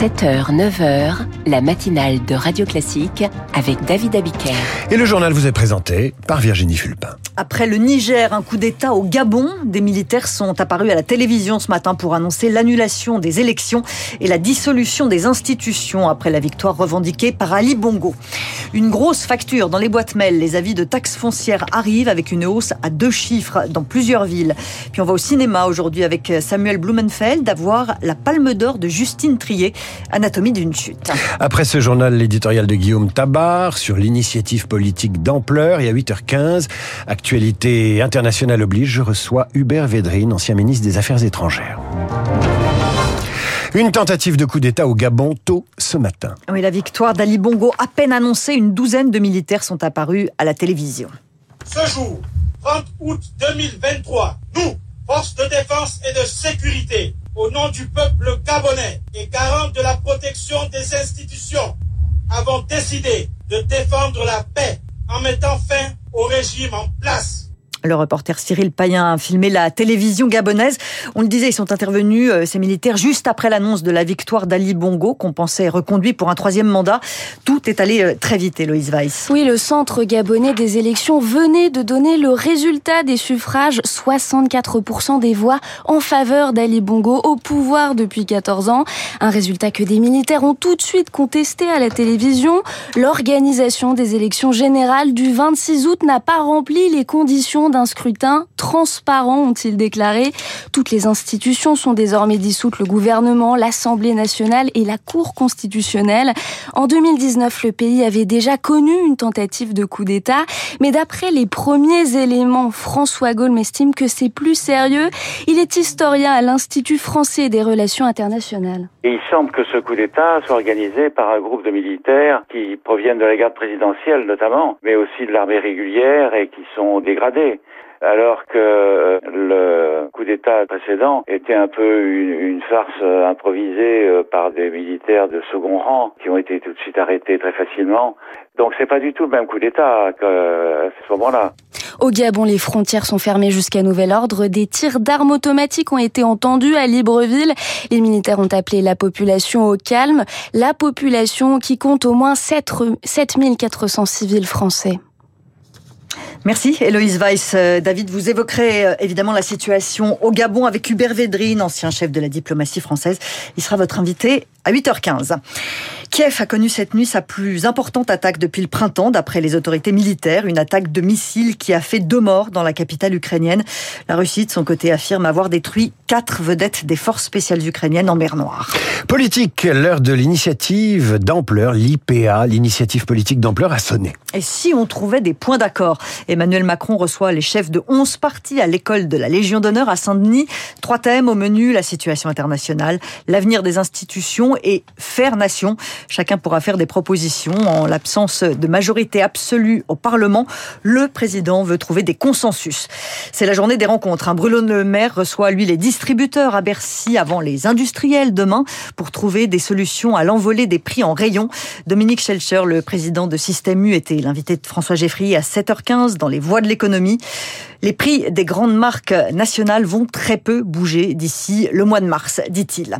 7h, 9h, la matinale de Radio Classique avec David Abiker. Et le journal vous est présenté par Virginie Fulpin. Après le Niger, un coup d'État au Gabon, des militaires sont apparus à la télévision ce matin pour annoncer l'annulation des élections et la dissolution des institutions après la victoire revendiquée par Ali Bongo. Une grosse facture dans les boîtes mail. Les avis de taxes foncières arrivent avec une hausse à deux chiffres dans plusieurs villes. Puis on va au cinéma aujourd'hui avec Samuel Blumenfeld d'avoir la Palme d'Or de Justine Trier, Anatomie d'une chute. Après ce journal, l'éditorial de Guillaume Tabar sur l'initiative politique d'ampleur et à 8h15, actualité internationale oblige, je reçois Hubert Védrine, ancien ministre des Affaires étrangères. Une tentative de coup d'État au Gabon tôt ce matin. Oui, la victoire d'Ali Bongo, à peine annoncée, une douzaine de militaires sont apparus à la télévision. Ce jour, 30 août 2023, nous, forces de défense et de sécurité, au nom du peuple gabonais et garant de la protection des institutions, avons décidé de défendre la paix en mettant fin au régime en place. Le reporter Cyril Payen a filmé la télévision gabonaise. On le disait, ils sont intervenus, euh, ces militaires, juste après l'annonce de la victoire d'Ali Bongo, qu'on pensait reconduit pour un troisième mandat. Tout est allé euh, très vite, Héloïse Weiss. Oui, le centre gabonais des élections venait de donner le résultat des suffrages. 64% des voix en faveur d'Ali Bongo au pouvoir depuis 14 ans. Un résultat que des militaires ont tout de suite contesté à la télévision. L'organisation des élections générales du 26 août n'a pas rempli les conditions d'un scrutin transparent, ont-ils déclaré. Toutes les institutions sont désormais dissoutes, le gouvernement, l'Assemblée nationale et la Cour constitutionnelle. En 2019, le pays avait déjà connu une tentative de coup d'État, mais d'après les premiers éléments, François Gaulle estime que c'est plus sérieux. Il est historien à l'Institut français des relations internationales. Et il semble que ce coup d'État soit organisé par un groupe de militaires qui proviennent de la garde présidentielle notamment, mais aussi de l'armée régulière et qui sont dégradés alors que le coup d'État précédent était un peu une, une farce improvisée euh, par des militaires de second rang qui ont été tout de suite arrêtés très facilement. Donc c'est pas du tout le même coup d'État qu'à ce moment-là. Au Gabon, les frontières sont fermées jusqu'à nouvel ordre. Des tirs d'armes automatiques ont été entendus à Libreville. Les militaires ont appelé la population au calme. La population qui compte au moins 7, 7400 civils français. Merci Héloïse Weiss. Euh, David, vous évoquerez euh, évidemment la situation au Gabon avec Hubert Védrine, ancien chef de la diplomatie française. Il sera votre invité à 8h15. Kiev a connu cette nuit sa plus importante attaque depuis le printemps, d'après les autorités militaires, une attaque de missiles qui a fait deux morts dans la capitale ukrainienne. La Russie, de son côté, affirme avoir détruit quatre vedettes des forces spéciales ukrainiennes en mer Noire. Politique, l'heure de l'initiative d'ampleur, l'IPA, l'initiative politique d'ampleur a sonné. Et si on trouvait des points d'accord? Emmanuel Macron reçoit les chefs de 11 partis à l'école de la Légion d'honneur à Saint-Denis. Trois thèmes au menu, la situation internationale, l'avenir des institutions et faire nation. Chacun pourra faire des propositions. En l'absence de majorité absolue au Parlement, le président veut trouver des consensus. C'est la journée des rencontres. Un Bruno Le Maire reçoit, lui, les distributeurs à Bercy avant les industriels demain pour trouver des solutions à l'envolée des prix en rayon. Dominique Schelcher, le président de Système U, était l'invité de François Geffrier à 7h15 dans les voies de l'économie. Les prix des grandes marques nationales vont très peu bouger d'ici le mois de mars, dit-il.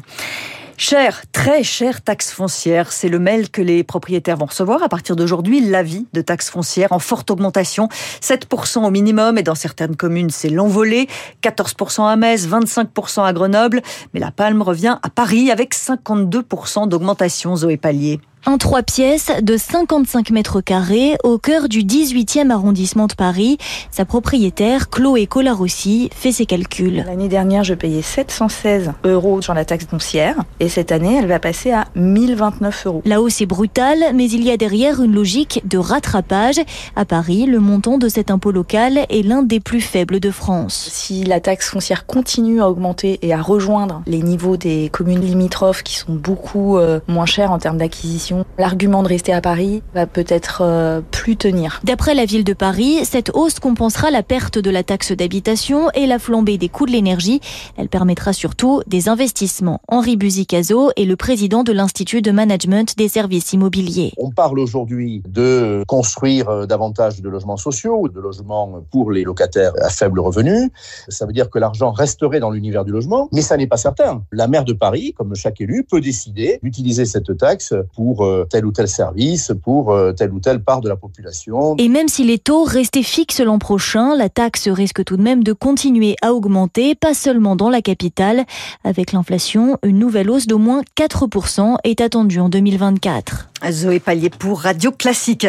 Cher, très cher taxe foncière, c'est le mail que les propriétaires vont recevoir à partir d'aujourd'hui. L'avis de taxe foncière en forte augmentation, 7% au minimum et dans certaines communes c'est l'envolée, 14% à Metz, 25% à Grenoble, mais la palme revient à Paris avec 52% d'augmentation, Zoé Pallier. Un trois pièces de 55 mètres carrés au cœur du 18e arrondissement de Paris. Sa propriétaire, Chloé Colarossi, fait ses calculs. L'année dernière, je payais 716 euros sur la taxe foncière et cette année, elle va passer à 1029 euros. La hausse est brutale, mais il y a derrière une logique de rattrapage. À Paris, le montant de cet impôt local est l'un des plus faibles de France. Si la taxe foncière continue à augmenter et à rejoindre les niveaux des communes limitrophes qui sont beaucoup euh, moins chères en termes d'acquisition, l'argument de rester à Paris va peut-être euh, plus tenir. D'après la ville de Paris, cette hausse compensera la perte de la taxe d'habitation et la flambée des coûts de l'énergie. Elle permettra surtout des investissements. Henri Buzicazo est le président de l'Institut de management des services immobiliers. On parle aujourd'hui de construire euh, davantage de logements sociaux ou de logements pour les locataires à faible revenu. Ça veut dire que l'argent resterait dans l'univers du logement, mais ça n'est pas certain. La maire de Paris, comme chaque élu, peut décider d'utiliser cette taxe pour euh, tel ou tel service, pour euh, telle ou telle part de la population. Et même si les taux restaient fixes l'an prochain, la taxe risque tout de même de continuer à augmenter, pas seulement dans la capitale. Avec l'inflation, une nouvelle hausse d'au moins 4% est attendue en 2024. Zoé Pallier pour Radio Classique.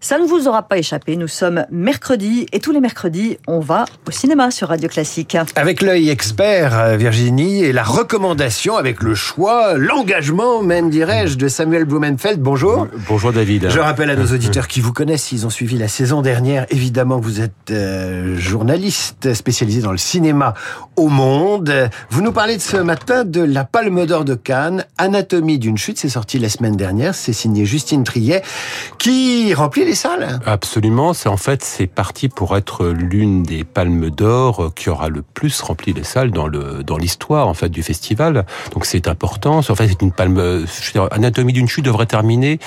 Ça ne vous aura pas échappé, nous sommes mercredi et tous les mercredis, on va au cinéma sur Radio Classique. Avec l'œil expert, euh, Virginie, et la recommandation avec le choix, l'engagement même, dirais-je, de Samuel Blumenfeld. Bonjour. Bonjour David. Je rappelle à nos auditeurs qui vous connaissent, s'ils ont suivi la saison dernière, évidemment, vous êtes euh, journaliste spécialisé dans le cinéma au monde. Vous nous parlez de ce matin de la Palme d'Or de Cannes, Anatomie d'une chute, c'est sorti la semaine dernière, c'est signé Justine Triet, qui remplit les salles. Absolument, c'est en fait c'est parti pour être l'une des palmes d'or qui aura le plus rempli les salles dans le dans l'histoire en fait du festival. Donc c'est important. En fait, c'est une palme. Dire, Anatomie d'une chute devrait terminer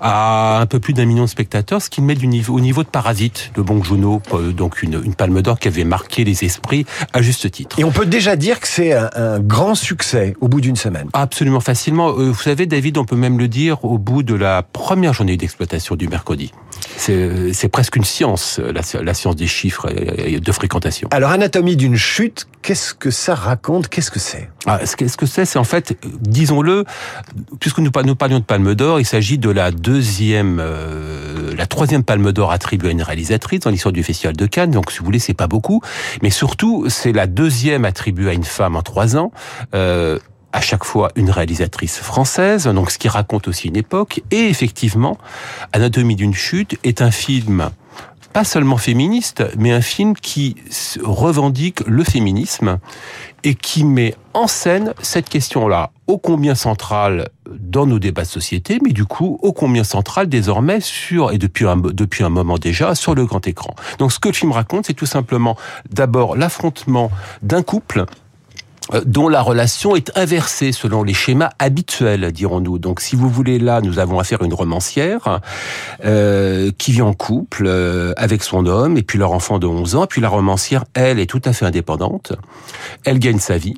à un peu plus d'un million de spectateurs, ce qui met du niveau au niveau de Parasite, de Bong Joon-ho, donc une, une palme d'or qui avait marqué les esprits à juste titre. Et on peut déjà dire que c'est un, un, grand succès au bout d'une semaine. Absolument facilement. Euh, vous savez, David, on peut même le dire au bout de la première journée d'exploitation du mercredi. C'est presque une science, la, la, science des chiffres et de fréquentation. Alors, anatomie d'une chute, qu'est-ce que ça raconte? Qu'est-ce que c'est? Ah, Ce que c'est, c'est en fait, disons-le, puisque nous, nous parlions de Palme d'Or, il s'agit de la deuxième, euh, la troisième Palme d'Or attribuée à une réalisatrice dans l'histoire du Festival de Cannes. Donc, si vous voulez, c'est pas beaucoup, mais surtout, c'est la deuxième attribuée à une femme en trois ans. Euh, à chaque fois une réalisatrice française, donc ce qui raconte aussi une époque. Et effectivement, Anatomie d'une chute est un film pas seulement féministe, mais un film qui revendique le féminisme et qui met en scène cette question-là, ô combien centrale dans nos débats de société, mais du coup, ô combien centrale désormais sur, et depuis un, depuis un moment déjà, sur le grand écran. Donc ce que le film raconte, c'est tout simplement d'abord l'affrontement d'un couple dont la relation est inversée selon les schémas habituels, dirons-nous. Donc, si vous voulez, là, nous avons affaire à une romancière euh, qui vit en couple euh, avec son homme et puis leur enfant de 11 ans. Et puis la romancière, elle, est tout à fait indépendante. Elle gagne sa vie.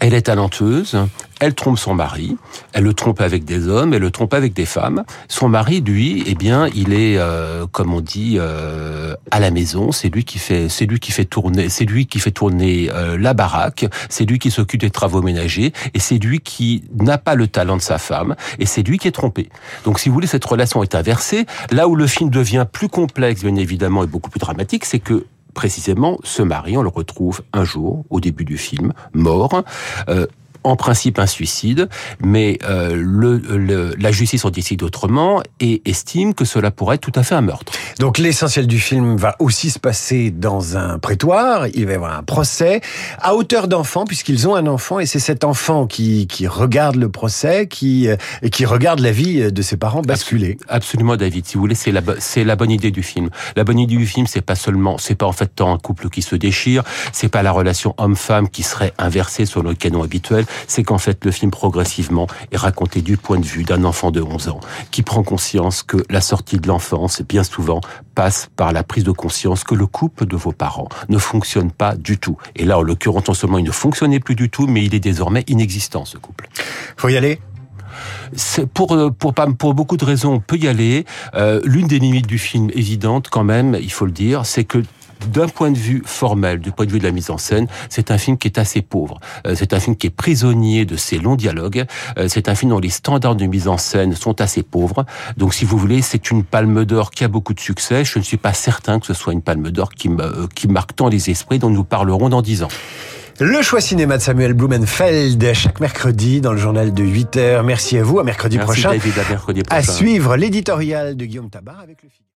Elle est talenteuse, elle trompe son mari, elle le trompe avec des hommes, elle le trompe avec des femmes. Son mari, lui, eh bien, il est, euh, comme on dit, euh, à la maison. C'est lui qui fait, c'est lui qui fait tourner, c'est lui qui fait tourner euh, la baraque. C'est lui qui s'occupe des travaux ménagers et c'est lui qui n'a pas le talent de sa femme et c'est lui qui est trompé. Donc, si vous voulez, cette relation est inversée. Là où le film devient plus complexe, bien évidemment, et beaucoup plus dramatique, c'est que précisément, ce mari, on le retrouve un jour, au début du film, mort. Euh, en principe un suicide, mais euh, le, le, la justice en décide autrement et estime que cela pourrait être tout à fait un meurtre. Donc l'essentiel du film va aussi se passer dans un prétoire, il va y avoir un procès à hauteur d'enfant puisqu'ils ont un enfant et c'est cet enfant qui, qui regarde le procès, qui, et qui regarde la vie de ses parents basculer. Absolument David, si vous voulez, c'est la, c'est la bonne idée du film. La bonne idée du film, c'est pas seulement, c'est pas en fait tant un couple qui se déchire, c'est pas la relation homme-femme qui serait inversée sur le canon habituel, c'est qu'en fait le film progressivement est raconté du point de vue d'un enfant de 11 ans qui prend conscience que la sortie de l'enfance, bien souvent, passe par la prise de conscience que le couple de vos parents ne fonctionne pas du tout. Et là, en l'occurrence, non seulement il ne fonctionnait plus du tout, mais il est désormais inexistant, ce couple. Faut y aller? Pour, pour, pour beaucoup de raisons, on peut y aller. Euh, L'une des limites du film évidente, quand même, il faut le dire, c'est que d'un point de vue formel, du point de vue de la mise en scène, c'est un film qui est assez pauvre. C'est un film qui est prisonnier de ses longs dialogues. C'est un film dont les standards de mise en scène sont assez pauvres. Donc, si vous voulez, c'est une palme d'or qui a beaucoup de succès. Je ne suis pas certain que ce soit une palme d'or qui, qui marque tant les esprits dont nous parlerons dans dix ans. Le choix cinéma de Samuel Blumenfeld, chaque mercredi dans le journal de 8 heures. Merci à vous, à mercredi Merci prochain. David, à mercredi prochain. À suivre l'éditorial de Guillaume Tabar avec le film.